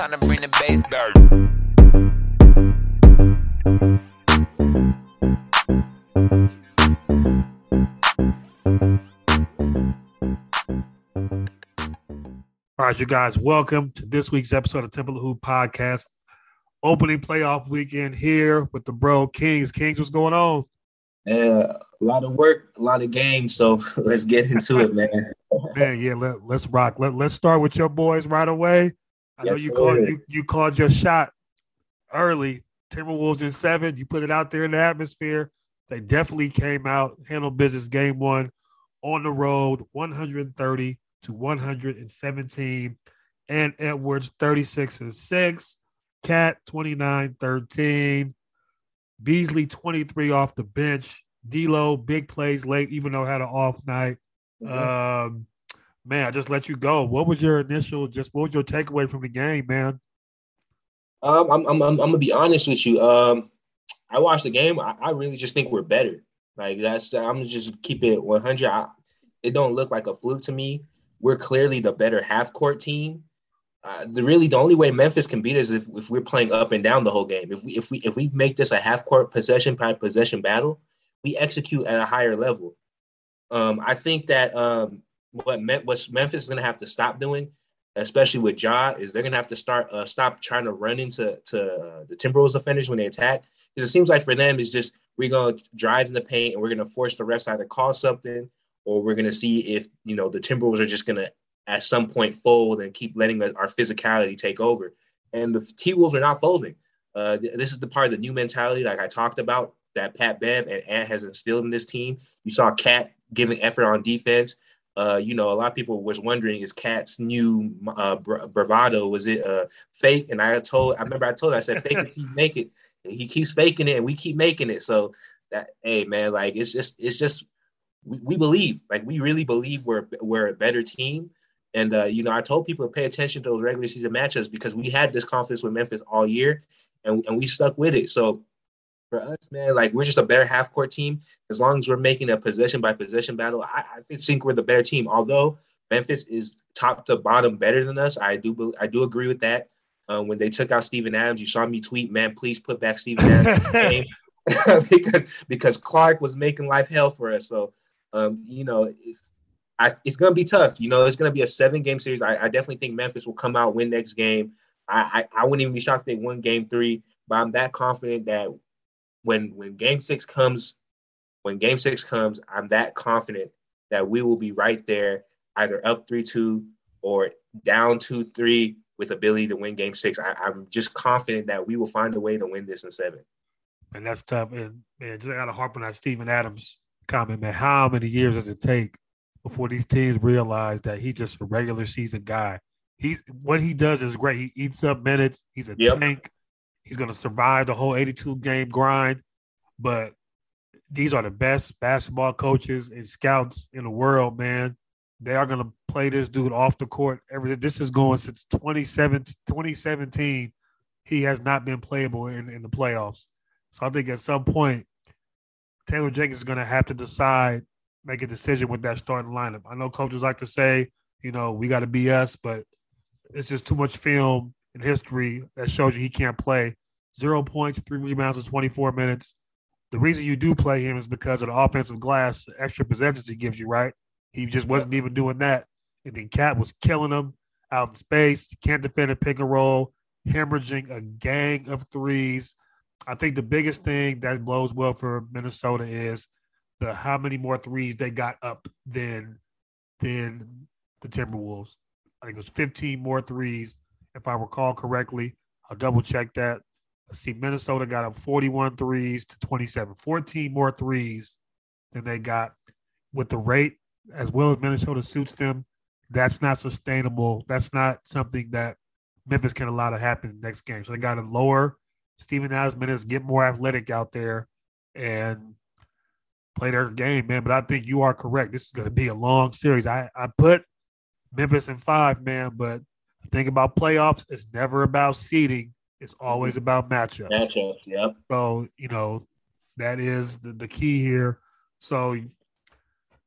Time to bring the bass down. All right, you guys, welcome to this week's episode of Temple of Hoop Podcast. Opening playoff weekend here with the bro Kings. Kings, what's going on? Yeah, a lot of work, a lot of games. So let's get into it, man. Man, yeah, let, let's rock. Let, let's start with your boys right away. I know Yes, you called you, you called your shot early. Timberwolves in seven. You put it out there in the atmosphere. They definitely came out, handled business game one on the road, 130 to 117. And Edwards 36 and 6. Cat 29 13. Beasley 23 off the bench. D'Lo, big plays late, even though had an off night. Um, man, I just let you go. What was your initial? Just what was your takeaway from the game, man? Um, I'm, I'm, I'm, I'm gonna be honest with you. Um, I watched the game. I, I really just think we're better. Like that's. I'm just keep it 100. I, it don't look like a fluke to me. We're clearly the better half court team. Uh, the really the only way Memphis can beat us is if, if we're playing up and down the whole game. If we if we if we make this a half court possession by possession battle, we execute at a higher level. Um, I think that um, what Mem- what Memphis is going to have to stop doing, especially with Ja, is they're going to have to start uh, stop trying to run into to uh, the Timberwolves defenders when they attack. Because it seems like for them, it's just we're going to drive in the paint and we're going to force the refs either call something or we're going to see if you know the Timberwolves are just going to at some point fold and keep letting our physicality take over. And the T Wolves are not folding. Uh, th- this is the part of the new mentality, like I talked about, that Pat Bev and Ant has instilled in this team. You saw Cat giving effort on defense. Uh, you know, a lot of people was wondering is Cat's new uh, bravado was it uh, fake? And I told, I remember I told, her, I said, fake it, keep make it. He keeps faking it, and we keep making it. So that, hey man, like it's just, it's just, we, we believe, like we really believe we're we're a better team. And uh, you know, I told people to pay attention to those regular season matchups because we had this confidence with Memphis all year, and and we stuck with it. So for us, man, like we're just a better half court team. As long as we're making a possession by possession battle, I, I think we're the better team. Although Memphis is top to bottom better than us, I do I do agree with that. Um, when they took out Steven Adams, you saw me tweet, man, please put back Steven Adams game because because Clark was making life hell for us. So um, you know, it's I, it's going to be tough. You know, it's going to be a seven game series. I, I definitely think Memphis will come out, win next game. I, I, I wouldn't even be shocked if they won game three, but I'm that confident that when when game six comes, when game six comes, I'm that confident that we will be right there, either up three two or down two three with ability to win game six. I, I'm just confident that we will find a way to win this in seven. And that's tough. And man, just got to harp on that Steven Adams comment, man. How many years does it take before these teams realize that he's just a regular season guy? He's what he does is great. He eats up minutes. He's a Yep. tank. He's going to survive the whole 82 game grind. But these are the best basketball coaches and scouts in the world, man. They are going to play this dude off the court. Every this is going since 27, 2017. He has not been playable in, in the playoffs. So I think at some point, Taylor Jenkins is going to have to decide, make a decision with that starting lineup. I know coaches like to say, you know, we got to be us, but it's just too much film and history that shows you he can't play. Zero points, three rebounds in 24 minutes. The reason you do play him is because of the offensive glass, the extra possessions he gives you, right? He just wasn't even doing that. And then Cat was killing him out in space. Can't defend a pick and roll, hemorrhaging a gang of threes. I think the biggest thing that blows well for Minnesota is the how many more threes they got up than than the Timberwolves. I think it was 15 more threes, if I recall correctly. I'll double check that. Let's see, Minnesota got up 41 threes to 27, 14 more threes than they got with the rate as well as Minnesota suits them. That's not sustainable. That's not something that Memphis can allow to happen next game. So they got to lower Steven Adams minutes, get more athletic out there, and play their game, man. But I think you are correct. This is going to be a long series. I, I put Memphis in five, man, but the thing about playoffs, it's never about seeding. It's always Mm-hmm. about matchups. Matchups, yep. So, you know, that is the, the key here. So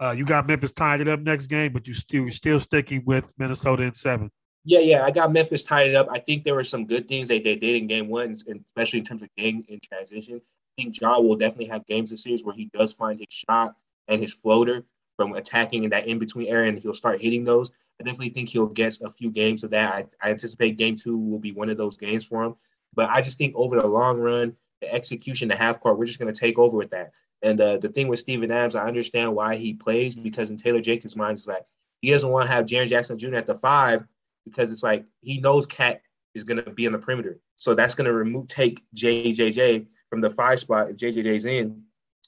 uh, you got Memphis tying it up next game, but you still you're still sticking with Minnesota in seven. Yeah, yeah. I got Memphis tied it up. I think there were some good things they, they did in game one, and especially in terms of game in transition. I think Ja will definitely have games this series where he does find his shot and his floater from attacking in that in between area, and he'll start hitting those. I definitely think he'll get a few games of that. I, I anticipate game two will be one of those games for him. But I just think over the long run, the execution, the half court, we're just going to take over with that. And uh, the thing with Steven Adams, I understand why he plays because in Taylor Jenkins' mind, it's like he doesn't want to have Jaren Jackson Jr. at the five because it's like he knows Cat is going to be on the perimeter. So that's going to remove take JJJ from the five spot if JJJ's in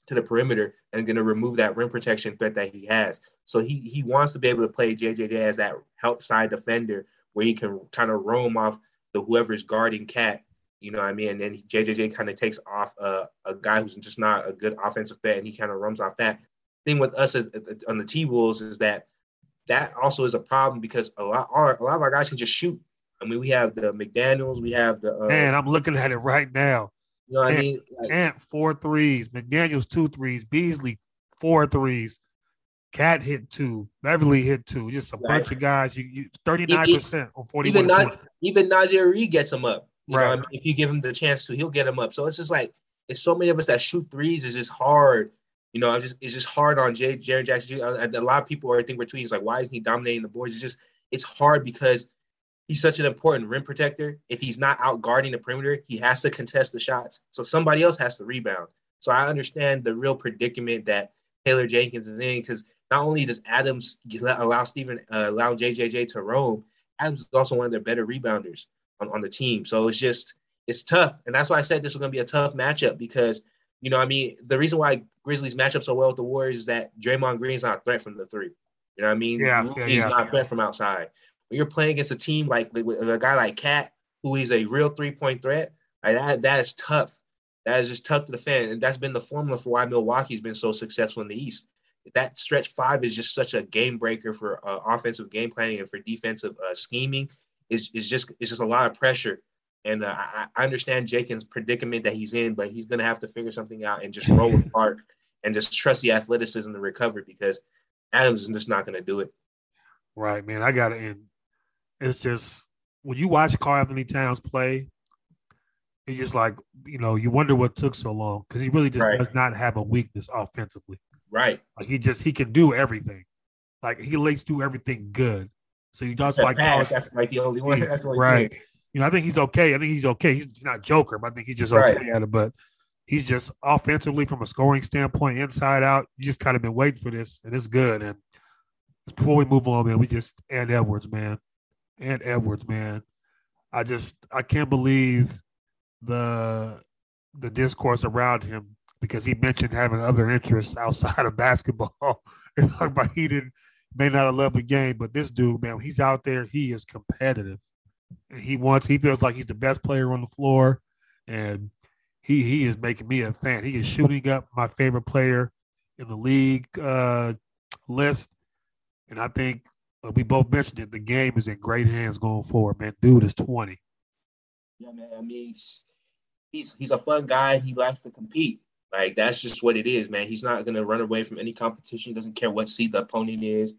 to the perimeter and going to remove that rim protection threat that he has. So he he wants to be able to play JJJ as that help side defender where he can kind of roam off the whoever's guarding Cat. You know what I mean? And then JJJ kind of takes off a, a guy who's just not a good offensive threat, and he kind of roams off that. Thing with us is, on the T Wolves is that that also is a problem because a lot our, a lot of our guys can just shoot. I mean, we have the McDaniels, we have the uh, Man, I'm looking at it right now. You know what I mean? Like, Ant four threes, McDaniels two threes, Beasley four threes, Cat hit two, Beverley hit two. Just a Right. bunch of guys. You thirty nine percent or forty even not even Naz Reid gets him up. You know Right. what I mean? If you give him the chance to, he'll get him up. So it's just like it's so many of us that shoot threes is just hard. You know, I'm just it's just hard on Jay Jared Jackson. A lot of people are I think we're tweeting it's like, why isn't he dominating the boards? It's just it's hard because he's such an important rim protector. If he's not out guarding the perimeter, he has to contest the shots. So somebody else has to rebound. So I understand the real predicament that Taylor Jenkins is in because not only does Adams allow Steven uh, allow JJJ to roam, Adams is also one of their better rebounders on, on the team. So it's just it's tough, and that's why I said this was going to be a tough matchup because you know I mean the reason why Grizzlies match up so well with the Warriors is that Draymond Green's not a threat from the three. You know what I mean? Yeah, he's yeah. not a threat from outside. When you're playing against a team like with with a guy like Cat, who is a real three point threat, like that that is tough. That is just tough to defend, and that's been the formula for why Milwaukee's been so successful in the East that stretch five is just such a game breaker for uh, offensive game planning and for defensive uh, scheming. Is is just it's just a lot of pressure, and uh, I, I understand Jenkins' predicament that he's in, but he's gonna have to figure something out and just roll apart and just trust the athleticism to recover because Adams is just not gonna do it. Right, man. I got it. And it's just when you watch Karl Anthony Towns play, it's just like you know you wonder what took so long because he really just Right. does not have a weakness offensively. Right. Like he just he can do everything. Like he likes to do everything good. So you just like pass, that's like the only one. That's the only right. thing. You know, I think he's okay. I think he's okay. He's not Joker, but I think he's just okay Right. at it. But he's just offensively from a scoring standpoint, inside out. You just kind of been waiting for this, and it's good. And before we move on, man, we just and Edwards, man, and Edwards, man. I just I can't believe the the discourse around him because he mentioned having other interests outside of basketball. About he didn't may not have loved the game, but this dude, man, he's out there, he is competitive. And he wants he feels like he's the best player on the floor. And he he is making me a fan. He is shooting up my favorite player in the league uh, list. And I think we both mentioned it. The game is in great hands going forward, man. Dude is 20. Yeah, man. I mean, he's he's he's a fun guy. He likes to compete. Like that's just what it is, man. He's not gonna run away from any competition. He doesn't care what seed the opponent is.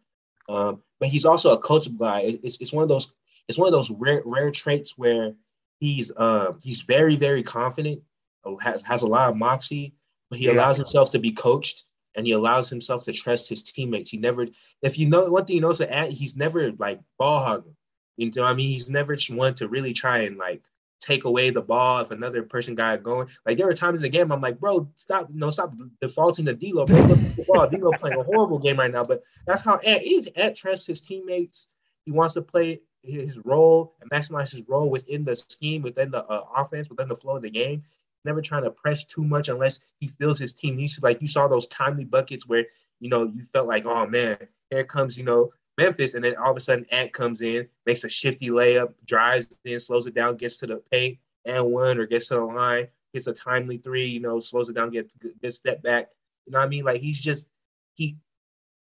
Um, but he's also a coachable guy. It- It's it's one of those it's one of those rare rare traits where he's um he's very very confident, uh, has has a lot of moxie, but he Yeah. allows himself to be coached and he allows himself to trust his teammates. He never, if you know one thing you with Ant, he's never like ball hogging. You know what I mean? He's never one to really try and like take away the ball if another person got it going. Like there were times in the game I'm like, bro, stop, no, stop defaulting to D'Lo, bro. Look at the ball. D'Lo playing a horrible game right now, but that's how Ant is. Ant trusts his teammates. He wants to play his role and maximize his role within the scheme, within the uh, offense, within the flow of the game. Never trying to press too much unless he feels his team needs to. Like you saw those timely buckets where you know you felt like, oh man, here comes you know Memphis, and then all of a sudden Ant comes in, makes a shifty layup, drives in, slows it down, gets to the paint and one, or gets to the line, hits a timely three, you know, slows it down, gets good step back. You know what I mean? Like he's just he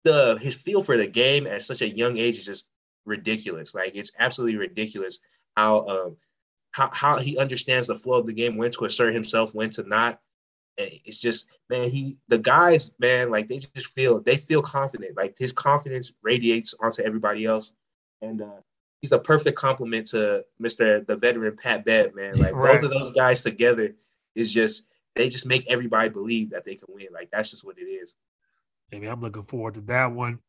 the his feel for the game at such a young age is just ridiculous. Like it's absolutely ridiculous how um how how he understands the flow of the game, when to assert himself, when to not. It's just man, he the guys, man, like they just feel they feel confident. Like his confidence radiates onto everybody else, and uh, he's a perfect complement to Mister the veteran Pat Bev, man. Like right. both of those guys together is just they just make everybody believe that they can win. Like that's just what it is. Maybe I'm looking forward to that one.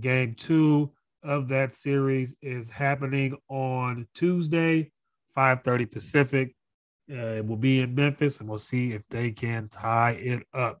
Game two of that series is happening on Tuesday, 5:30 Pacific. Uh, it will be in Memphis, and we'll see if they can tie it up.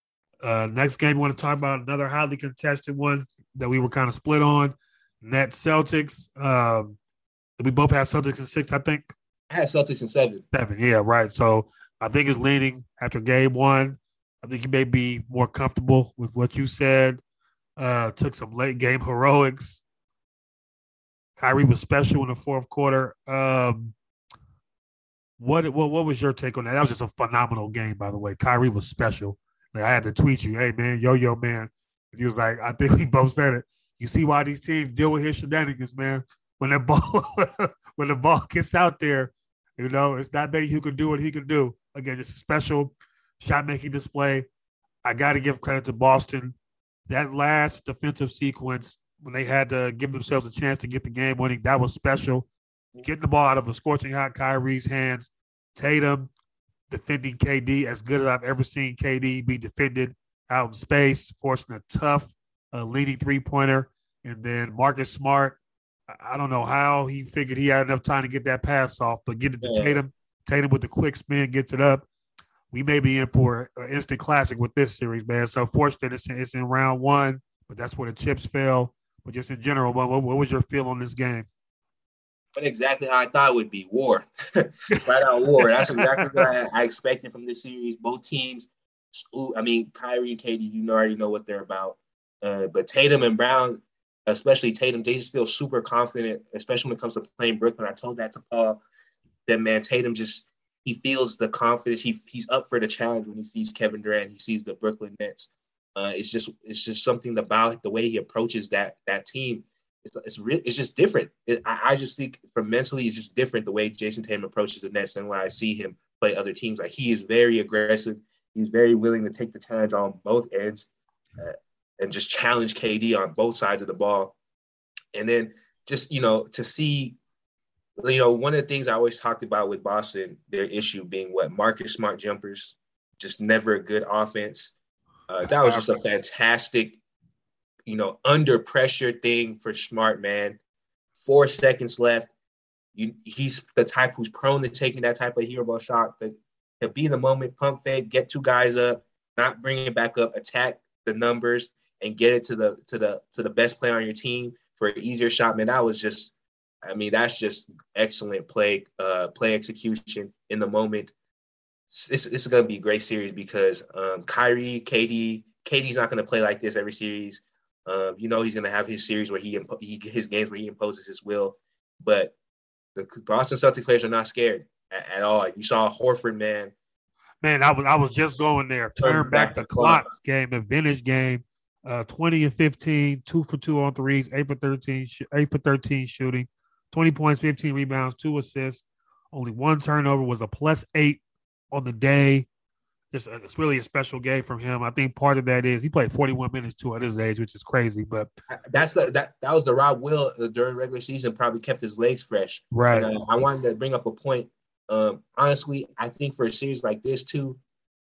Uh, next game, we want to talk about another highly contested one that we were kind of split on. Net Celtics. Um, we both have Celtics in six, I think. I had Celtics in seven. Seven, yeah, right. So I think it's leaning after game one. I think you may be more comfortable with what you said. Uh, took some late game heroics. Kyrie was special in the fourth quarter. Um, what, what what was your take on that? That was just a phenomenal game, by the way. Kyrie was special. Like I had to tweet you, hey man, yo yo man. And he was like, I think we both said it. You see why these teams deal with his shenanigans, man. When the ball when the ball gets out there, you know, it's not many who can do what he can do. Again, it's a special shot making display. I got to give credit to Boston. That last defensive sequence when they had to give themselves a chance to get the game winning, that was special. Getting the ball out of a scorching hot Kyrie's hands, Tatum defending KD as good as I've ever seen KD be defended out in space, forcing a tough uh, leading three pointer. And then Marcus Smart, I don't know how he figured he had enough time to get that pass off, but get it to yeah. Tatum. Tatum with the quick spin gets it up. We may be in for an instant classic with this series, man. So fortunate it's in, it's in round one, but that's where the chips fell. But just in general, what, what was your feel on this game? But exactly how I thought it would be war, flat out war. That's exactly what I, I, expected from this series. Both teams, I mean, Kyrie and KD, you already know what they're about. Uh, but Tatum and Brown, especially Tatum, they just feel super confident, especially when it comes to playing Brooklyn. I told that to Paul. That man, Tatum just he feels the confidence. He he's up for the challenge when he sees Kevin Durant. He sees the Brooklyn Nets. Uh, it's just it's just something about the way he approaches that that team it's it's, re- it's just different. It, I, I, just think from mentally, it's just different the way Jayson Tatum approaches the Nets and when I see him play other teams. Like he is very aggressive. He's very willing to take the challenge on both ends uh, and just challenge KD on both sides of the ball. And then just you know to see, you know, one of the things I always talked about with Boston, their issue being what Marcus Smart jumpers, just never a good offense. Uh, that was just a fantastic you know, under pressure thing for Smart, man. Four seconds left. You, he's the type who's prone to taking that type of hero ball shot. To, to be in the moment, pump fake, get two guys up, not bring it back up, attack the numbers, and get it to the to the to the best player on your team for an easier shot. Man, that was just, I mean, that's just excellent play, uh, play execution in the moment. This, this is to be a great series because um, Kyrie, KD, KD's not to play like this every series. Um, you know he's going to have his series where he, impo- he his games where he imposes his will, but the Boston Celtics players are not scared at, at all. You saw Horford, man. Man, I was I was just going there. Turn, back, back, the clock. clock game, vintage game. Uh, 20 and 15, two for two on threes, eight for 13, sh- eight for 13 shooting, 20 points, 15 rebounds, two assists. Only one turnover was a plus eight on the day just it's really a special game from him. I think part of that is he played 41 minutes too at his age, which is crazy. But that's the that that was the Rob Will uh, during regular season probably kept his legs fresh. Right. And, uh, I wanted to bring up a point Um, honestly, I think for a series like this too,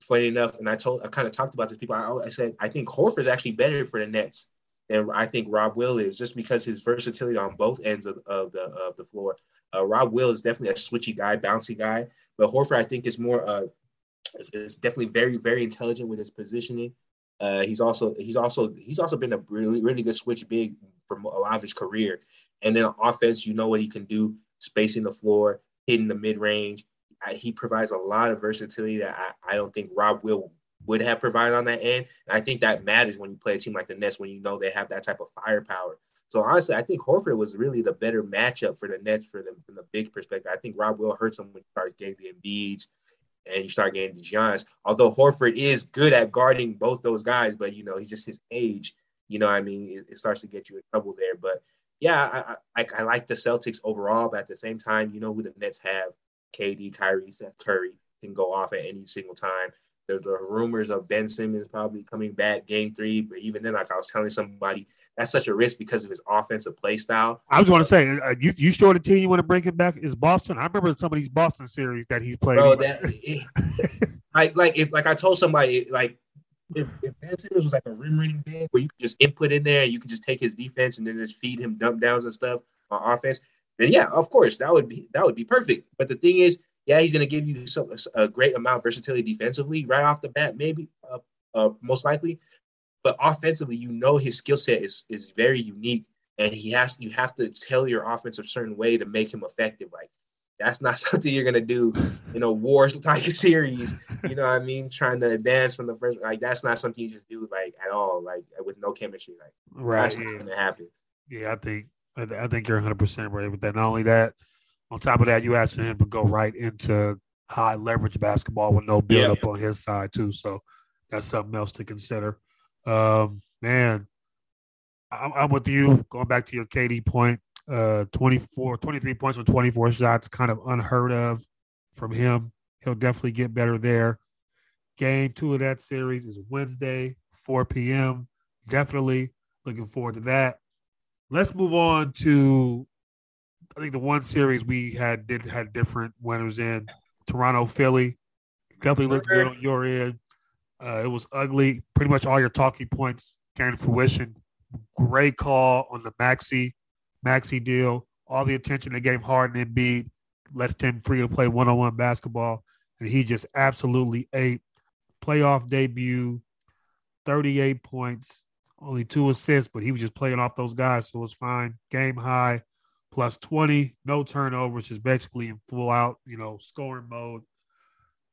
funny enough, and I told I kind of talked about this people. I, I said I think Horford is actually better for the Nets than I think Rob Will is, just because his versatility on both ends of, of the of the floor. Uh, Rob Will is definitely a switchy guy, bouncy guy, but Horford I think is more uh, is, is definitely very very intelligent with his positioning. Uh, he's also he's also he's also been a really really good switch big for a lot of his career. And then offense, you know what he can do, spacing the floor, hitting the mid range. He provides a lot of versatility that I, I don't think Rob will would have provided on that end. And I think that matters when you play a team like the Nets when you know they have that type of firepower. So honestly, I think Horford was really the better matchup for the Nets for them from the big perspective. I think Rob will hurt them when you start getting the Embiids and you start getting the Giannis. Although Horford is good at guarding both those guys, but you know he's just his age. You know, I mean, it, it starts to get you in trouble there. But yeah, I, I, I like the Celtics overall, but at the same time, you know who the Nets have: KD, Kyrie, Seth Curry can go off at any single time. There's the rumors of Ben Simmons probably coming back game three, but even then, like I was telling somebody, that's such a risk because of his offensive play style. I was going to say, uh, you you sure the team you want to bring him back is Boston? I remember some of these Boston series that he's played. Bro, that it, like like if like I told somebody like if, if Ben Simmons was like a rim running big where you could just input in there, you could just take his defense and then just feed him dump downs and stuff on offense. Then yeah, of course that would be that would be perfect. But the thing is, yeah, he's going to give you some, a great amount of versatility defensively right off the bat, maybe uh, uh, most likely. But offensively, you know his skill set is is very unique, and he has you have to tell your offense a certain way to make him effective. Like that's not something you're gonna do in a wars like series. You know what I mean? Trying to advance from the first, like that's not something you just do like at all, like with no chemistry. Like right, that's yeah. not gonna happen. Yeah, I think I, th- I think you're 100 percent right with that. Not only that, on top of that, you asked him to go right into high leverage basketball with no build Yeah. up on his side too. So that's something else to consider. Um, man, I'm, I'm with you. Going back to your KD point, uh, 24, 23 points on 24 shots, kind of unheard of from him. He'll definitely get better there. Game two of that series is Wednesday, 4 p.m. Definitely looking forward to that. Let's move on to I think the one series we had did had different winners in Toronto, Philly. Definitely looked good on your end. Uh, it was ugly. Pretty much all your talking points came to fruition. Great call on the Maxey Maxey deal. All the attention they gave Harden and Embiid left him free to play one on one basketball, and he just absolutely ate. Playoff debut, thirty eight points, only two assists, but he was just playing off those guys, so it was fine. Game high, plus 20, no turnovers, is basically in full out, you know, scoring mode.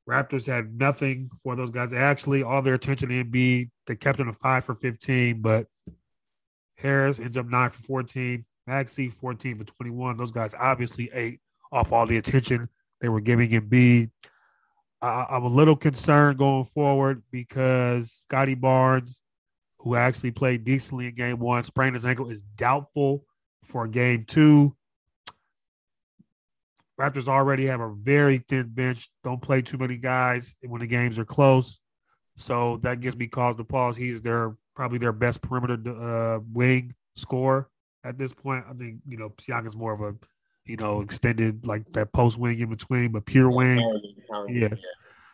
Raptors had nothing for those guys. Actually, all their attention to Embiid. They kept him a five for 15, but Harris ends up nine for 14. Maxey 14 for 21. Those guys obviously ate off all the attention they were giving Embiid. I, I'm a little concerned going forward because Scottie Barnes, who actually played decently in game one, sprained his ankle, is doubtful for game two. Raptors already have a very thin bench. Don't play too many guys when the games are close. So that gives me cause to pause. He's their probably their best perimeter uh, wing scorer at this point. I think you know Siakam's more of a you know extended like that post wing in between, but pure wing. Yeah.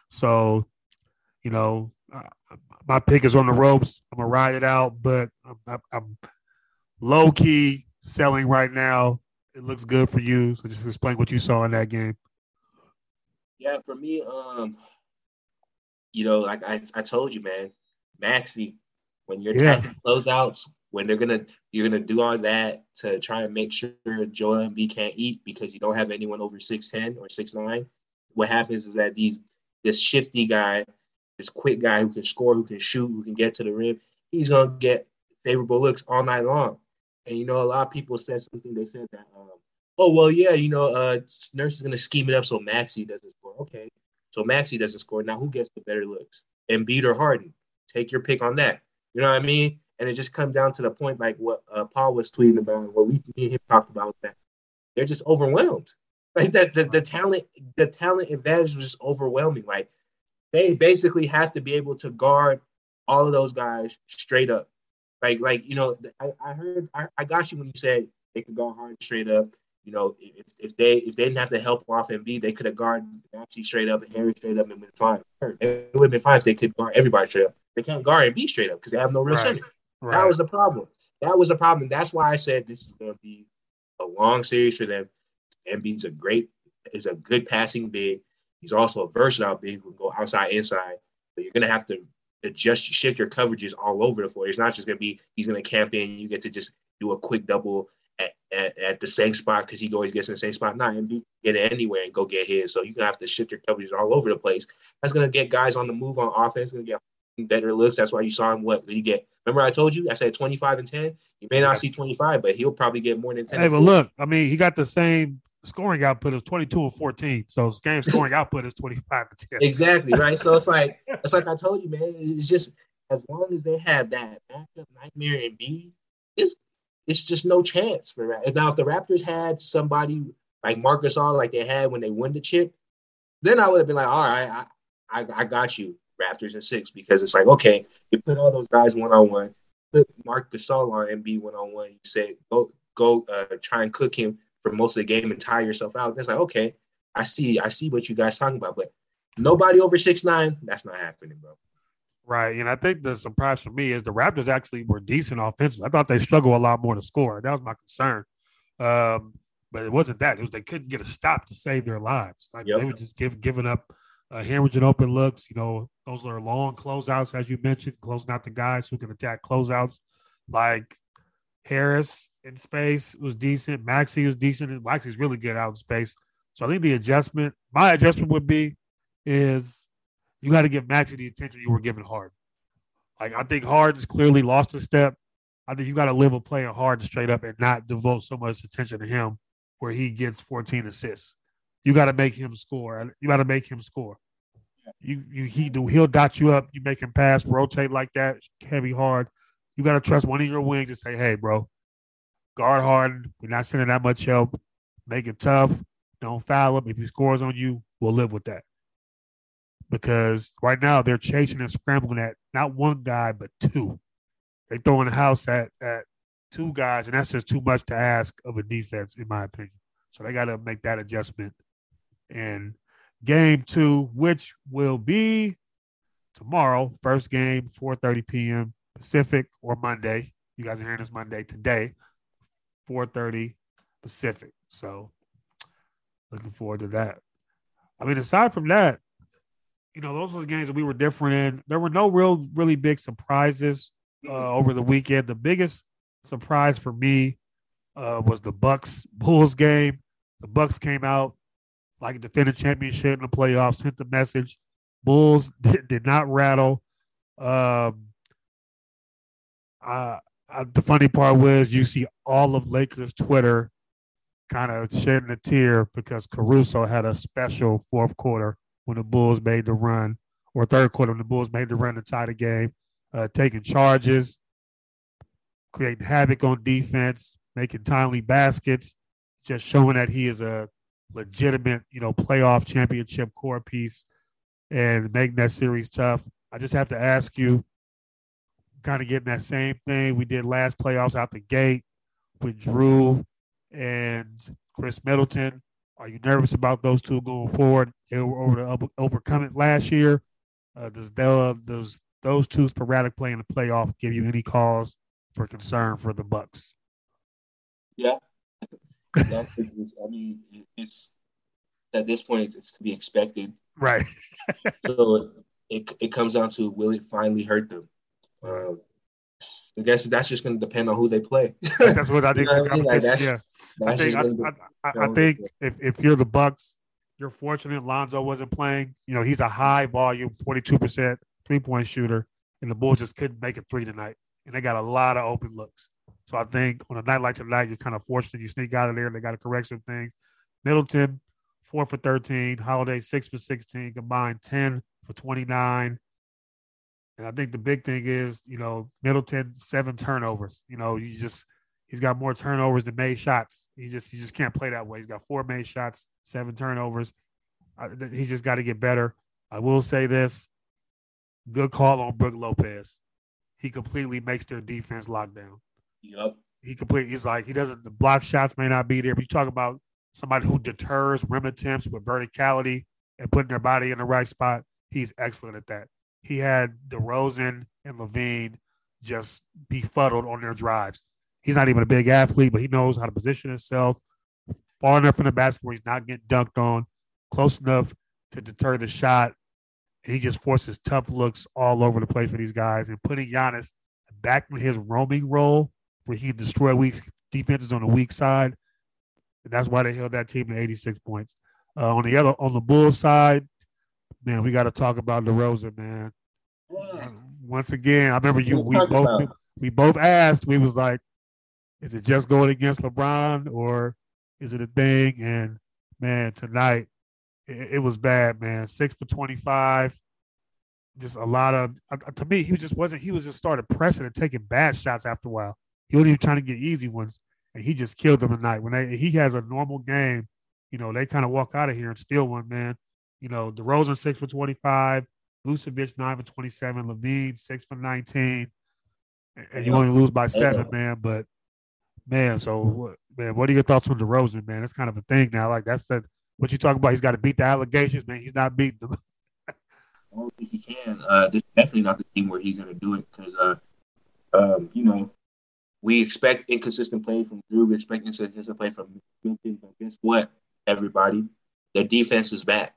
So, you know, uh, my pick is on the ropes. I'm gonna ride it out, but I'm, I'm, I'm low key selling right now. It looks good for you. So just explain what you saw in that game. Yeah, for me, um, you know, like I, I told you, man, Maxey, when you're Yeah. attacking closeouts, when they're gonna you're gonna do all that to try and make sure Joel Embiid can't eat because you don't have anyone over six ten or six nine. What happens is that these this shifty guy, this quick guy who can score, who can shoot, who can get to the rim, he's gonna get favorable looks all night long. And you know, a lot of people said something. They said that, um, oh well, yeah, you know, uh, Nurse is gonna scheme it up so Maxey doesn't score. Okay, so Maxey doesn't score. Now who gets the better looks? Embiid or Harden? Take your pick on that. You know what I mean? And it just comes down to the point, like what uh, Paul was tweeting about, what we me and him talked about that they're just overwhelmed. Like that, the, the talent, the talent advantage was just overwhelming. Like they basically have to be able to guard all of those guys straight up. Like, like you know, I, I heard, I, I got you when you said they could go hard straight up. You know, if, if they if they didn't have to help off Embiid, they could have guarded Maxey straight up and Harry straight up and been fine. It would have been fine if they could guard everybody straight up. They can't guard Embiid straight up because they have no real Right. center. Right. That was the problem. That was the problem. That's why I said this is going to be a long series for them. Embiid's a great, is a good passing big. He's also a versatile big who can go outside, inside. But you're going to have to adjust, shift your coverages all over the floor. It's not just going to be he's going to camp in. You get to just do a quick double at, at, at the same spot because he always gets in the same spot. Not and get it anywhere and go get his. So you're to have to shift your coverages all over the place. That's going to get guys on the move on offense. Going to get better looks. That's why you saw him. What did he get? Remember, I told you I said 25 and 10. You may not see 25, but he'll probably get more than 10. Hey, but look, I mean, he got the same scoring output is 22 and 14. So his game scoring output is 25 and 10. exactly right. So it's like it's like I told you, man. It's just as long as they have that backup nightmare and B, it's it's just no chance for that. Now, if the Raptors had somebody like Marc Gasol, like they had when they won the chip, then I would have been like, all right, I, I, I got you, Raptors and six, because it's like, okay, you put all those guys one on one, put Mark Gasol on Embiid one on one. You say go go uh, try and cook him for most of the game and tire yourself out. That's like, okay, I see, I see what you guys talking about, but nobody over six nine, that's not happening, bro. Right. And I think the surprise for me is the Raptors actually were decent offensively. I thought they struggled a lot more to score. That was my concern. Um, but it wasn't that. It was they couldn't get a stop to save their lives. Like Yep. they were just give, giving up uh, hemorrhaging open looks. You know, those are long closeouts, as you mentioned, closing out the guys who can attack closeouts. Like Harris in space was decent. Maxey is decent. Maxey's really good out in space. So I think the adjustment, my adjustment would be, is you got to give Maxey the attention you were giving Harden. Like I think Harden's clearly lost a step. I think you got to live with playing Harden straight up and not devote so much attention to him where he gets 14 assists. You got to make him score. You got to make him score. You you he do he'll dot you up. You make him pass, rotate like that, heavy hard. You got to trust one of your wings and say, "Hey, bro, guard Harden. We're not sending that much help. Make it tough. Don't foul him. If he scores on you, we'll live with that." Because right now they're chasing and scrambling at not one guy but two. They're throwing the house at at two guys, and that's just too much to ask of a defense, in my opinion. So they got to make that adjustment. And game two, which will be tomorrow, first game, 4:30 p.m. Pacific or Monday. You guys are hearing this Monday today, 4:30 Pacific. So looking forward to that. I mean, aside from that, you know, those are the games that we were different in. There were no real, really big surprises uh, over the weekend. The biggest surprise for me uh, was the Bucks Bulls game. The Bucks came out like a defending championship in the playoffs, sent the message. Bulls did, did not rattle. Um, the funny part was you see all of Lakers Twitter kind of shedding a tear because Caruso had a special fourth quarter when the Bulls made the run, or third quarter when the Bulls made the run to tie the game, uh, taking charges, creating havoc on defense, making timely baskets, just showing that he is a legitimate, you know, playoff championship core piece and making that series tough. I just have to ask you, kind of getting that same thing we did last playoffs out the gate with Jrue and Khris Middleton. Are you nervous about those two going forward? They were able to overcome it last year. Uh, does, the, does those two sporadic play in the playoff give you any cause for concern for the Bucks? Yeah. It's, I mean, it's at this point, it's to be expected. Right. So it, it comes down to will it finally hurt them? Um, I guess that's just going to depend on who they play. That's what I think. You know what I mean? Like, yeah. I think I, I, I, think if, if you're the Bucks, you're fortunate Lonzo wasn't playing. You know, he's a high volume, 42% three point shooter, and the Bulls just couldn't make a three tonight. And they got a lot of open looks. So I think on a night like tonight, you're kind of fortunate. You sneak out of there. They got to correct some things. Middleton, four for 13. Holiday, six for 16. Combined, 10 for 29. And I think the big thing is, you know, Middleton, seven turnovers. You know, you just, he's got more turnovers than made shots. He just, he just can't play that way. He's got four made shots, seven turnovers. I, he's just got to get better. I will say this good call on Brooke Lopez. He completely makes their defense lock down. Yup. he complete. He's like he doesn't. The block shots may not be there, but you talk about somebody who deters rim attempts with verticality and putting their body in the right spot. He's excellent at that. He had DeRozan and LaVine just befuddled on their drives. He's not even a big athlete, but he knows how to position himself far enough from the basket where he's not getting dunked on, close enough to deter the shot. And he just forces tough looks all over the place for these guys and putting Giannis back in his roaming role where he destroy weak defenses on the weak side. And that's why they held that team to 86 points. Uh, on the other, on the Bulls side, man, we got to talk about DeRozan, man. Once again, I remember you. What We both about? we both asked. We was like, is it just going against LeBron or is it a thing? And man, tonight it, it was bad, man. Six for twenty five. Just a lot of uh, to me, he just wasn't. He was just started pressing and taking bad shots after a while. He wasn't even trying to get easy ones, and he just killed them tonight. When they he has a normal game, you know, they kind of walk out of here and steal one, man. You know, DeRozan six for twenty five, Vucevic nine for twenty seven, LaVine six for nineteen, and- you only lose by seven, man. But man, so what- man, what are your thoughts on DeRozan, man? It's kind of a thing now. Like that's the what you talk about. He's got to beat the allegations, man. He's not beating them. I don't think he can. Uh, this is definitely not the team where he's going to do it because, uh, um, you know, we expect inconsistent play from Jrue. We expect inconsistent play from Milton. But guess what, everybody? Their defense is back.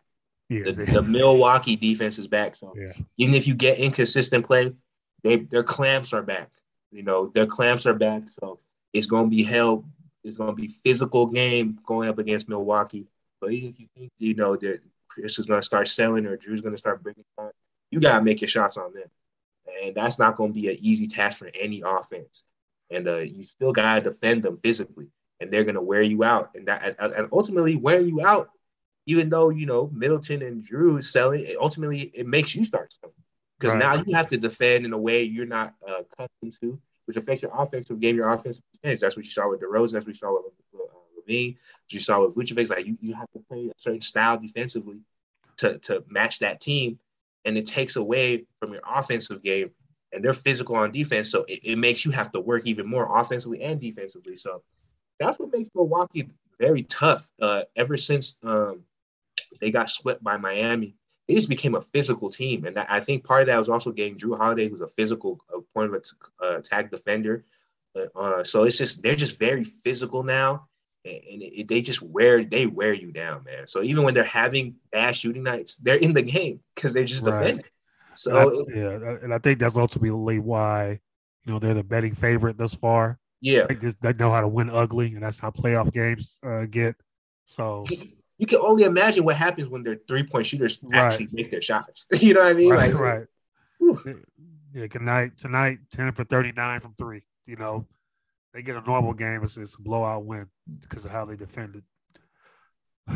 Yeah, The, the Milwaukee defense is back. So yeah, even if you get inconsistent play, they their clamps are back. You know, their clamps are back. So it's going to be hell. It's going to be physical game going up against Milwaukee. But even if you think you know that Khris is going to start selling or Jrue's going to start breaking down, you got to make your shots on them, and that's not going to be an easy task for any offense. And uh, you still got to defend them physically, and they're going to wear you out, and that and, and ultimately wearing you out. Even though you know Middleton and Jrue is selling, it, ultimately it makes you start selling because Right. now you have to defend in a way you're not uh, accustomed to, which affects your offensive game, your offensive defense. That's what you saw with DeRozan. That's what you saw with uh, LaVine. What you saw with Vucevic. Like you, you have to play a certain style defensively to to match that team, and it takes away from your offensive game. And they're physical on defense, so it, it makes you have to work even more offensively and defensively. So that's what makes Milwaukee very tough. Uh, ever since um, they got swept by Miami, they just became a physical team, and I think part of that was also getting Jrue Holiday, who's a physical point of at- attack defender. Uh, so it's just they're just very physical now, and, and it, they just wear they wear you down, man. So even when they're having bad shooting nights, they're in the game because they just Right. defend. And So I- yeah, and I think that's ultimately why you know they're the betting favorite thus far. yeah, They just they know how to win ugly, and that's how playoff games uh, get. So you can only imagine what happens when their three point shooters Right. actually make their shots. you know what I mean? right, like, right. whew. Yeah, tonight, tonight, ten for thirty nine from three. You know, they get a normal game. It's, it's a blowout win because of how they defended.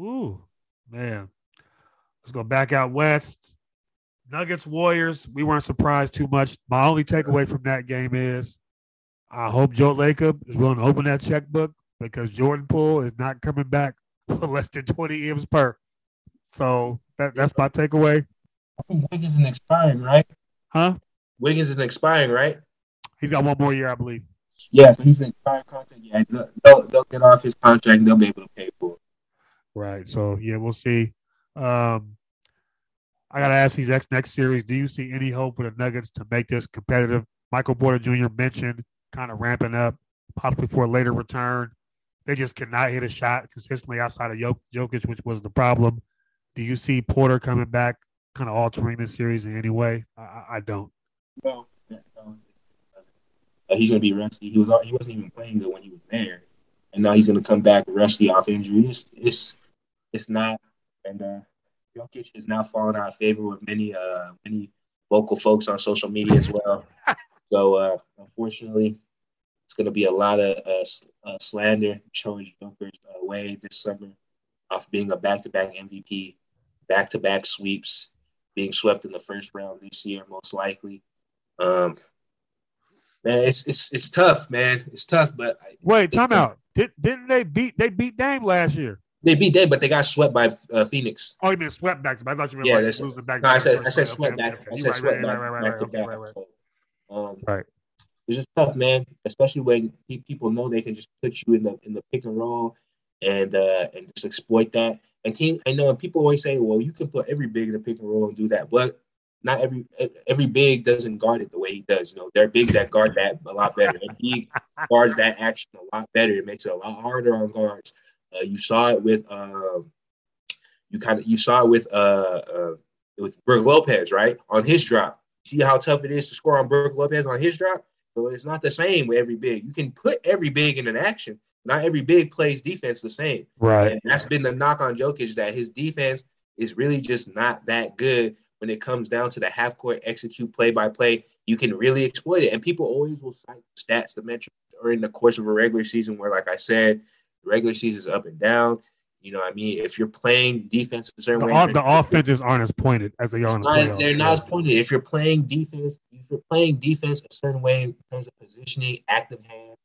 Ooh, man. Let's go back out west. Nuggets Warriors. We weren't surprised too much. My only takeaway from that game is I hope Joe Lacob is willing to open that checkbook because Jordan Poole is not coming back for less than 20 M's per. So that, that's my takeaway. I think Wiggins is expiring, right? Huh? Wiggins is expiring, right? He's got one more year, I believe. Yeah, so he's an expiring contract. Yeah, they'll, they'll, get off his contract and they'll be able to pay for it. Right. So yeah, we'll see. Um, I gotta ask these next next series. Do you see any hope for the Nuggets to make this competitive? Michael Porter Jr. mentioned kind of ramping up, possibly for a later return. They just cannot hit a shot consistently outside of Jok- Jokic, which was the problem. Do you see Porter coming back, kind of altering this series in any way? I, I- don't. Well, um, uh, he's gonna be rusty. He was he wasn't even playing good when he was there, and now he's gonna come back rusty off injury. It's it's, it's not, and uh, Jokic is now fallen out of favor with many uh many local folks on social media as well. so uh, unfortunately, it's gonna be a lot of uh, s- uh, slander George Joker's uh, way this summer off being a back-to-back MVP, back-to-back sweeps, being swept in the first round this year most likely. Um, man, it's it's it's tough, man. It's tough, but I, Wait, time out. Did, didn't they beat they beat Dame last year? they beat them, but they got swept by uh, Phoenix. Oh, you mean swept back? I thought you meant Yeah, like losing back. No, I said. I said swept back. I said swept back, right, right, back right, to back. right, right. Um, Right. It's just tough, man. Especially when people know they can just put you in the in the pick and roll and uh and just exploit that. And team, I know people always say, well, you can put every big in the pick and roll and do that, but not every every big doesn't guard it the way he does. You know, there are bigs that guard that a lot better. And he guards that action a lot better. It makes it a lot harder on guards. Uh, you saw it with um, you kind of you saw it with uh, uh with Brook Lopez, right? On his drop. See how tough it is to score on Brook Lopez on his drop? So it's not the same with every big. You can put every big in an action. Not every big plays defense the same. Right. And that's been the knock on Jokic that his defense is really just not that good when it comes down to the half court execute play by play. You can really exploit it. And people always will cite stats, the metrics, or in the course of a regular season where, like I said, the regular season is up and down. You know, I mean, if you're playing defense a certain the, way, the offenses aren't as pointed as they are in the playoffs. They're not as pointed. If you're playing defense, you're playing defense a certain way in terms of positioning, active hand,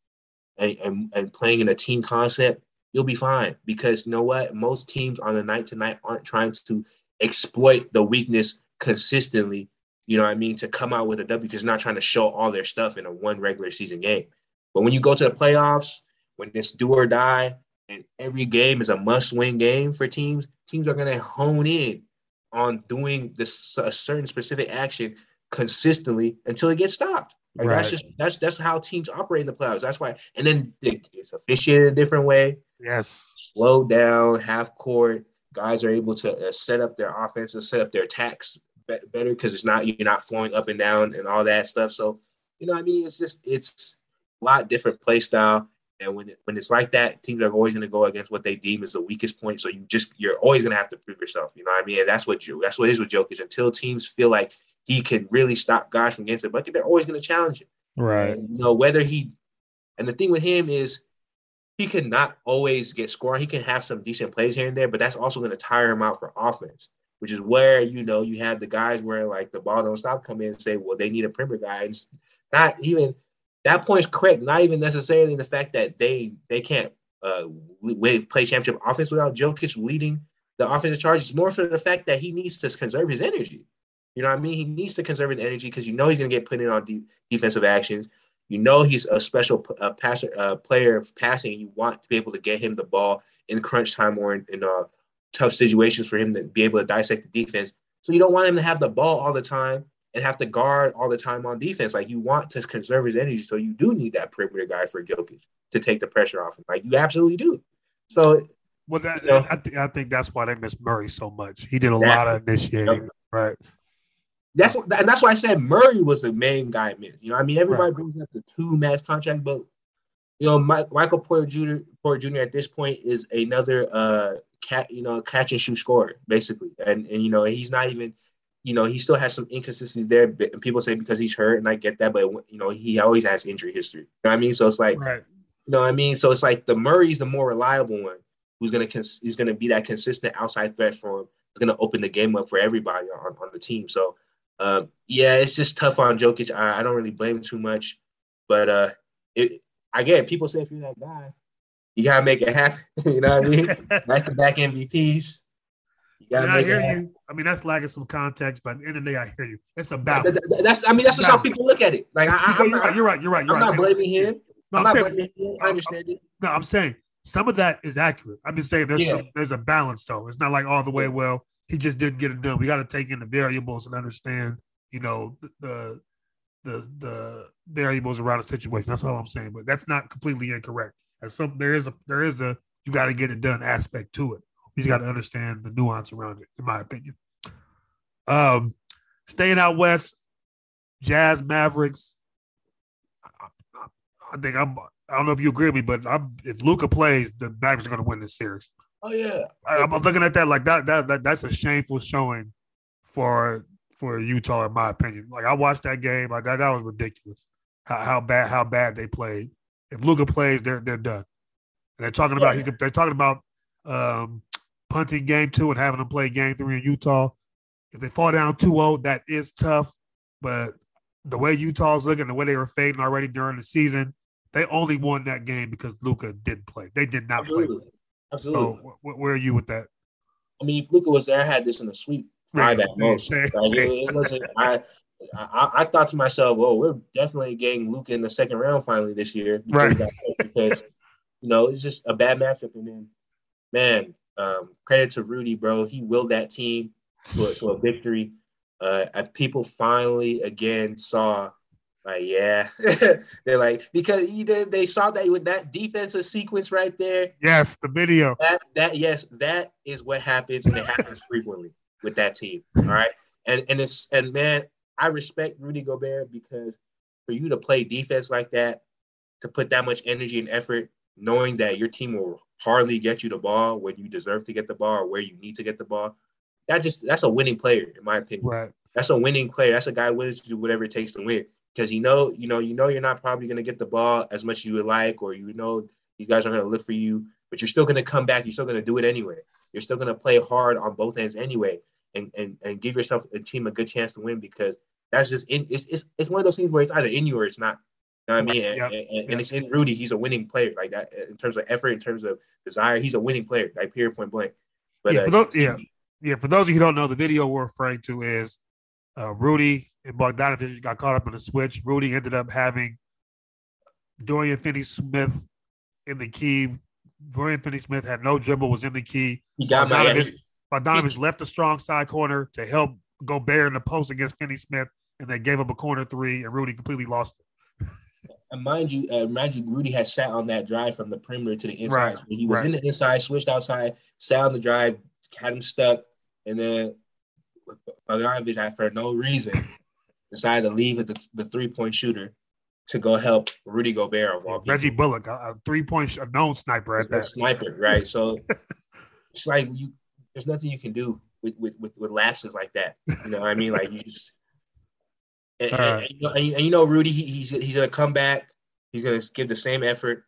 and, and, and playing in a team concept, you'll be fine. Because you know what? Most teams on the night to night aren't trying to exploit the weakness consistently. You know what I mean? To come out with a W because not trying to show all their stuff in a one regular season game. But when you go to the playoffs, when it's do or die, and every game is a must-win game for teams, teams are going to hone in on doing this a certain specific action consistently until it gets stopped. Like right. that's just that's that's how teams operate in the playoffs. That's why, and then it's officiated a different way. Yes, slow down, half court. Guys are able to uh, set up their offense and set up their attacks better because it's not you're not flowing up and down and all that stuff. So you know, I mean, it's just it's a lot different play style. And when it, when it's like that, teams are always going to go against what they deem as the weakest point. So you just you're always going to have to prove yourself. You know what I mean? And that's what you that's what it is with Jokic. Until teams feel like he can really stop guys from getting to the bucket, they're always going to challenge him. Right. And, you know whether he and the thing with him is he can not always get scoring. He can have some decent plays here and there, but that's also going to tire him out for offense. Which is where you know you have the guys where like the ball don't stop come in and say, well, they need a perimeter guy. And not even that point's correct. Not even necessarily in the fact that they they can't uh, play championship offense without Jokic leading the offensive charge. It's more for the fact that he needs to conserve his energy. You know what I mean? He needs to conserve his energy because you know he's going to get put in on de- defensive actions. You know he's a special uh, passer, uh, player of passing. You want to be able to get him the ball in crunch time or in, in uh, tough situations for him to be able to dissect the defense. So you don't want him to have the ball all the time and have to guard all the time on defense. Like you want to conserve his energy, so you do need that perimeter guy for Jokic to take the pressure off him. Like you absolutely do. So, well, that you know, I, th- I think that's why they miss Murray so much. He did a lot of initiating, yep. right? That's and that's why I said Murray was the main guy. Missed. You know, I mean, everybody right. brings up the two max contract, but you know, Mike, Michael Porter Jr. Porter Jr. at this point is another uh cat, you know, catch and shoot scorer basically, and and you know he's not even you know, he still has some inconsistencies there. And people say because he's hurt, and I get that, but you know, he always has injury history. You know what I mean? So it's like, right. you know what I mean? So it's like the Murray's the more reliable one who's gonna cons- who's gonna be that consistent outside threat for him. It's gonna open the game up for everybody on, on the team. So um, yeah, it's just tough on Jokic. I, I don't really blame him too much, but uh, it I get people say if you're that guy, you gotta make it happen. you know what I mean? Back to back MVPs. You gotta I, hear you. I mean, that's lacking some context, but at the end of the day, I hear you. It's about that's. I mean, that's just how people look at it. Like, I, am not, you're right. You're right. You're I'm right. not blaming him. No, I'm, I'm not blaming him. I understand I'm, it. No, I'm saying some of that is accurate. I'm just saying there's yeah. some, there's a balance though. It's not like all the way. Well, he just didn't get it done. We got to take in the variables and understand, you know, the the the variables around the situation. That's all I'm saying. But that's not completely incorrect. As some there is a there is a you got to get it done aspect to it. You just got to understand the nuance around it, in my opinion. Um, staying out west, Jazz Mavericks. I, I, I think I'm. I don't know if you agree with me, but I'm, if Luka plays, the Mavericks are going to win this series. Oh yeah, I, am looking at that like that, that. That that's a shameful showing for for Utah, in my opinion. Like I watched that game, like that, that was ridiculous. How, how bad how bad they played. If Luka plays, they're they're done. And they're talking about yeah. they're talking about um, punting game two and having them play game three in Utah. If they fall down 2 0, that is tough. But the way Utah's looking, the way they were fading already during the season, they only won that game because Luka didn't play. They did not Absolutely. play. Absolutely. So, wh- where are you with that? I mean, if Luka was there, I had this in a sweep. five at most. Like, it, it wasn't. I, I I thought to myself, "Well, we're definitely getting Luka in the second round finally this year." because Right. of that pick, Because you know it's just a bad matchup, and then man, um, credit to Rudy, bro. He willed that team to a, to a victory. Uh, people finally again saw, like, yeah, they're like because he did, they saw that with that defensive sequence right there. Yes, the video. That that yes, that is what happens, and it happens frequently with that team. All right, and and it's and man, I respect Rudy Gobert because for you to play defense like that, to put that much energy and effort, knowing that your team will hardly get you the ball when you deserve to get the ball or where you need to get the ball, that just that's a winning player in my opinion. Right. That's a winning player. That's a guy willing to do whatever it takes to win. Because you know, you know, you know, you're not probably going to get the ball as much as you would like, or you know, these guys aren't going to look for you, but you're still going to come back. You're still going to do it anyway. You're still going to play hard on both ends anyway, and and and give yourself a team a good chance to win because that's just in. It's it's, it's one of those things where it's either in you or it's not. You know what I mean? And, Yep. and, and Yep. it's in Rudy. He's a winning player like that in terms of effort, in terms of desire. He's a winning player, like period, point blank. But Yeah, uh, for those- yeah. Yeah, for those of you who don't know, the video we're referring to is uh, Rudy and Bogdanovich got caught up in a switch. Rudy ended up having Dorian Finney-Smith in the key. Dorian Finney-Smith had no dribble, was in the key. he got. Bogdanovich, Bogdanovich left the strong side corner to help go Gobert in the post against Finney-Smith, and they gave up a corner three, and Rudy completely lost it. And mind you, uh, mind you, Rudy has sat on that drive from the perimeter to the inside. Right, he was right. in the inside, switched outside, sat on the drive, had him stuck, and then Bogdanovich, had for no reason, decided to leave with the, the three point shooter to go help Rudy Gobert of all people. Reggie Bullock, a, a three-point, a known sniper at that. sniper, right? So it's like you, there's nothing you can do with with with, with lapses like that. You know what I mean? Like you just. And, and- and you know, and you know, Rudy, he, he's he's gonna come back. He's gonna give the same effort,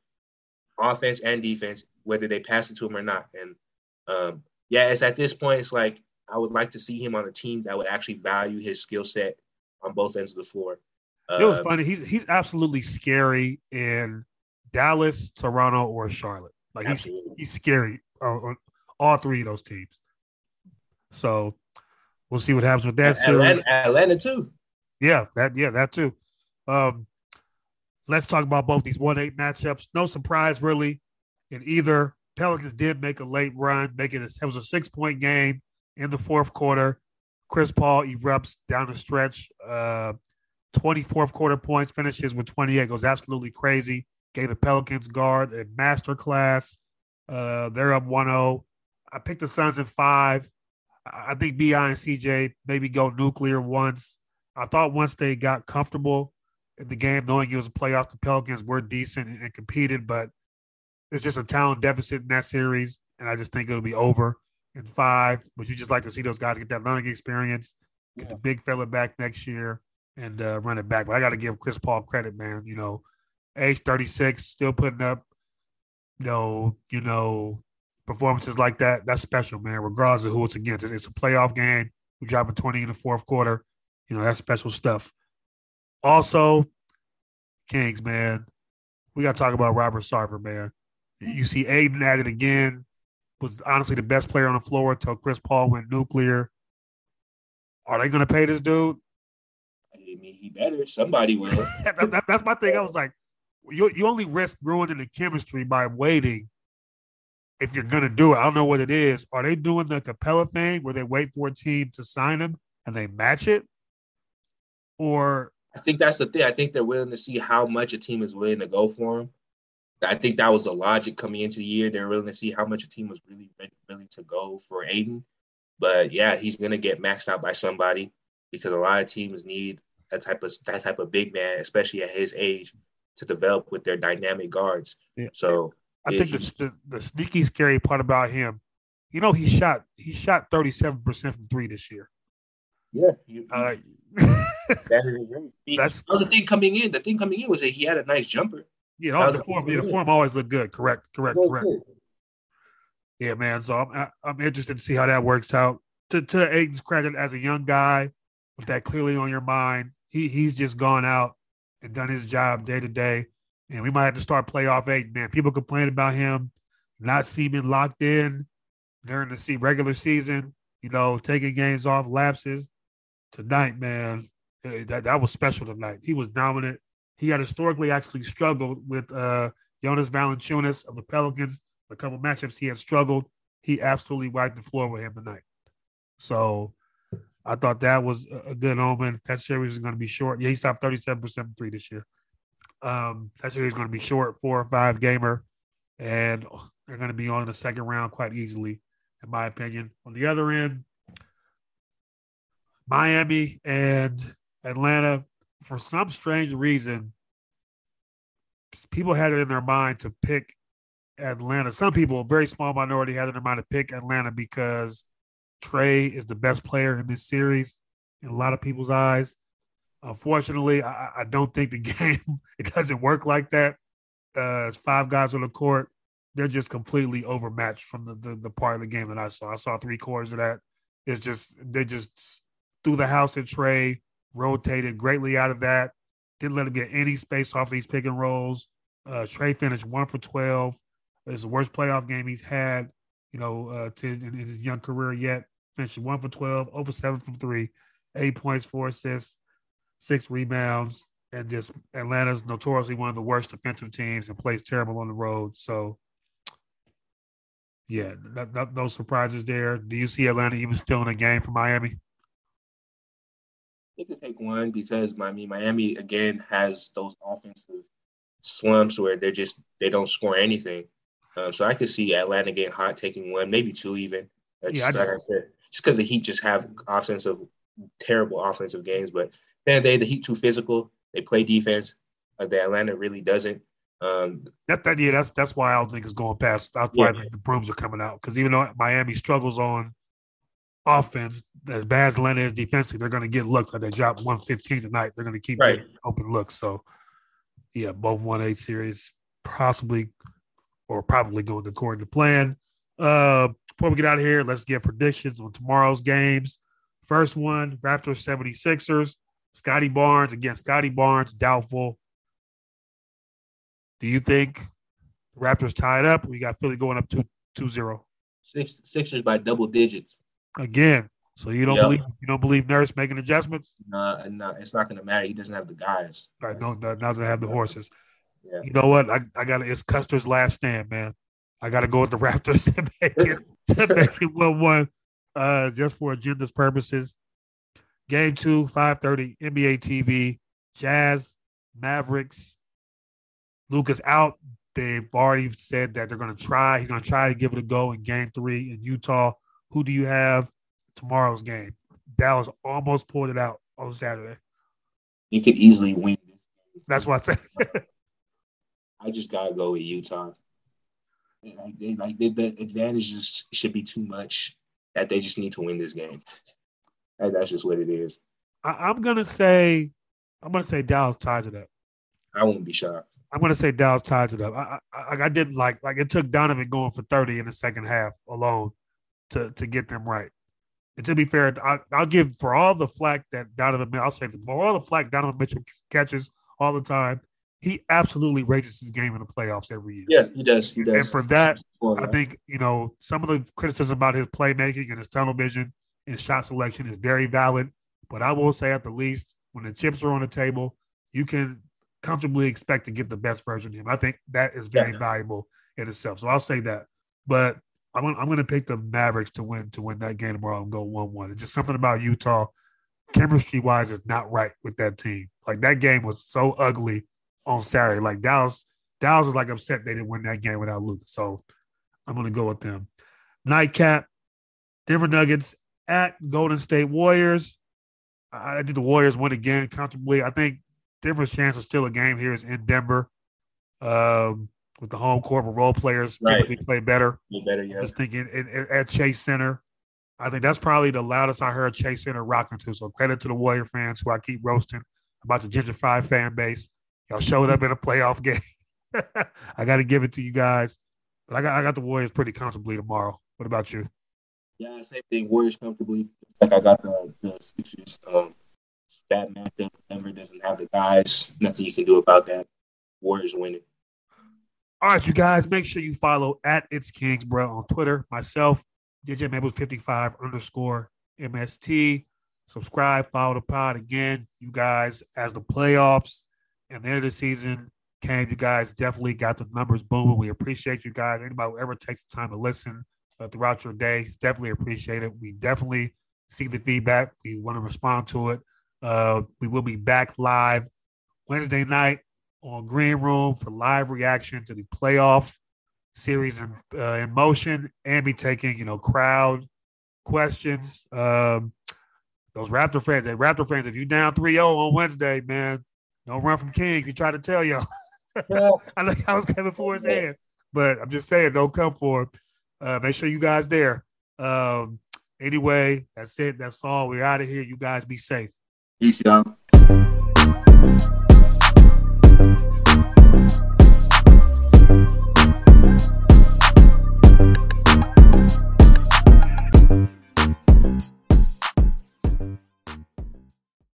offense and defense, whether they pass it to him or not. And um, yeah, it's at this point, it's like I would like to see him on a team that would actually value his skill set on both ends of the floor. It was Um, funny. He's he's absolutely scary in Dallas, Toronto, or Charlotte. Like he's Absolutely. he's scary on, all three of those teams. So we'll see what happens with that series. Atlanta, Atlanta too. Yeah, that yeah, that too. Um, let's talk about both these one eight matchups. No surprise really in either. Pelicans did make a late run, making it. It was a six point game in the fourth quarter. Chris Paul erupts down the stretch. Uh, 24th quarter points, finishes with 28, goes absolutely crazy. Gave the Pelicans guard a master class. Uh, they're up 1 0. I picked the Suns in five. I I think BI and CJ maybe go nuclear once. I thought once they got comfortable in the game, knowing it was a playoff, the Pelicans were decent and, and competed, but it's just a talent deficit in that series. And I just think it'll be over in five. But you just like to see those guys get that learning experience, get the big fella back next year and uh, run it back. But I got to give Chris Paul credit, man. You know, age 36, still putting up, you know, you know, performances like that. That's special, man, regardless of who it's against. It's, it's a playoff game. We drop a 20 in the fourth quarter. You know, that's special stuff. Also, Kings, man, we got to talk about Robert Sarver, man. You see Ayton at it again. Was honestly the best player on the floor until Chris Paul went nuclear. Are they going to pay this dude? I mean, he better. Somebody will. That- that- that's my thing. I was like, you you only risk ruining the chemistry by waiting. If you're gonna do it, I don't know what it is. Are they doing the Capela thing where they wait for a team to sign him and they match it, or I think that's the thing. I think they're willing to see how much a team is willing to go for him. I think that was the logic coming into the year. They're willing to see how much a team was really ready, willing to go for Ayton. But yeah, he's gonna get maxed out by somebody because a lot of teams need that type of that type of big man, especially at his age, to develop with their dynamic guards. Yeah. So I Yeah, think the, the the sneaky scary part about him, you know, he shot he shot thirty seven percent from three this year. yeah, you, Uh, that is that's- the thing coming in. The thing coming in was that he had a nice jumper. You That know, the form, yeah, the form always looked good. Correct, correct, correct. good. Yeah, man. So I'm I'm interested to see how that works out. To to Ayton's credit, as a young guy with that clearly on your mind, he he's just gone out and done his job day to day. And we might have to start playoff Ayton. Man, people complain about him not seeming locked in during the se- regular season. you know, taking games off, lapses. Tonight, man, eh, that, that was special tonight. He was dominant. He had historically actually struggled with uh, Jonas Valanciunas of the Pelicans. A couple matchups he had struggled. He absolutely wiped the floor with him tonight. So I thought that was a good omen. That series is going to be short. Yeah, he stopped 37% from three this year. Um, that series is going to be short, four or five gamer, and they're going to be on the second round quite easily, in my opinion. On the other end, Miami and Atlanta, for some strange reason, people had it in their mind to pick Atlanta. Some people, a very small minority, had it in their mind to pick Atlanta because – Trae is the best player in this series in a lot of people's eyes. Unfortunately, I, I don't think the game it doesn't work like that. Uh, it's five guys on the court. They're just completely overmatched from the, the, the part of the game that I saw. I saw three quarters of that. It's just they just threw the house at Trae, rotated greatly out of that. Didn't let him get any space off these pick and rolls. Uh, Trae finished one for twelve. It's the worst playoff game he's had you know, uh, to in his young career yet. Finished one for 12, over seven from three, eight points, four assists, six rebounds, and just Atlanta's notoriously one of the worst defensive teams and plays terrible on the road. So, yeah, no surprises there. Do you see Atlanta even still in a game for Miami? They could take one because I mean Miami again has those offensive slumps where they're just they don't score anything. Um, so I could see Atlanta getting hot, taking one, maybe two even. Uh, just, yeah, just because the Heat just have offensive, terrible offensive games. But then they the Heat too physical. They play defense. Uh, the Atlanta really doesn't. Um, that, that yeah, that's that's why I don't think it's going past. That's why yeah. the brooms are coming out because even though Miami struggles on offense, as bad as Atlanta is defensively, they're going to get looks. Like they dropped one fifteen tonight, they're going to keep right. open looks. So yeah, both one eight series possibly or probably going according to plan. Uh, before we get out of here, let's get predictions on tomorrow's games. First one, Raptors 76ers. Scottie Barnes against Scottie Barnes, doubtful. Do you think the Raptors tied up? We got Philly going up 2 2 0. Six, Sixers by double digits. Again. So you don't yep. believe you don't believe Nurse making adjustments? No, no, it's not going to matter. He doesn't have the guys. Right, no, doesn't have the horses. Yeah. You know what? I, I got it's Custer's last stand, man. I got to go with the Raptors to make it to make it one one, uh, just for agendas purposes. Game two, five thirty, NBA TV, Jazz, Mavericks. Luka's out. They've already said that they're going to try. He's going to try to give it a go in Game three in Utah. Who do you have tomorrow's game? Dallas almost pulled it out on Saturday. You could easily win. That's what I said. I just gotta go with Utah. Like they like they, the advantages should be too much that they just need to win this game. And that's just what it is. I, am gonna say, I'm gonna say Dallas ties it up. I won't be shocked. I'm gonna say Dallas ties it up. I, I, I didn't like like it took Donovan going for 30 in the second half alone to to get them right. And to be fair, I, will give for all the flack that Donovan. I'll say for all the flack Donovan Mitchell catches all the time he absolutely raises his game in the playoffs every year. Yeah, he does. He does. And for that, I think you know some of the criticism about his playmaking and his tunnel vision and shot selection is very valid. But I will say, at the least, when the chips are on the table, you can comfortably expect to get the best version of him. I think that is very yeah. valuable in itself. So I'll say that. But I'm gonna, I'm going to pick the Mavericks to win to win that game tomorrow and go one one. It's just something about Utah, chemistry wise, is not right with that team. Like that game was so ugly on Saturday. Like Dallas, Dallas was like upset they didn't win that game without Luke. So I'm gonna go with them. Nightcap, Denver Nuggets at Golden State Warriors. I think the Warriors win again comfortably. I think Denver's chance of still a game here is in Denver. Um, with the home court, where role players right. typically play better. Better, yeah. Just thinking at Chase Center, I think that's probably the loudest I heard Chase Center rocking to. So credit to the Warrior fans who I keep roasting about the Ginger gentrified fan base. Y'all showed up in a playoff game. I got to give it to you guys. But I got I got the Warriors pretty comfortably tomorrow. What about you? Yeah, same thing. Warriors comfortably. Like I got the the Sixers. Um, that matchup. Denver doesn't have the guys. Nothing you can do about that. Warriors winning. All right, you guys, make sure you follow at It's Kings, bro, on Twitter. Myself, DJ Mabels 55 underscore MST. Subscribe, follow the pod again. You guys, as the playoffs and the end of the season came, you guys definitely got the numbers booming. We appreciate you guys. Anybody who ever takes the time to listen uh, throughout your day, definitely appreciate it. We definitely see the feedback. We want to respond to it. Uh, we will be back live Wednesday night on Green Room for live reaction to the playoff series in, uh, in motion and be taking, you know, crowd questions. Um, those Raptor fans, they Raptor fans, if you down 3-0 on Wednesday, man, don't run from King. He tried to tell y'all. I know I was coming for his hand, but I'm just saying, don't come for him. Uh, make sure you guys there. Um, anyway, that's it. That's all. We're out of here. You guys be safe. Peace, y'all.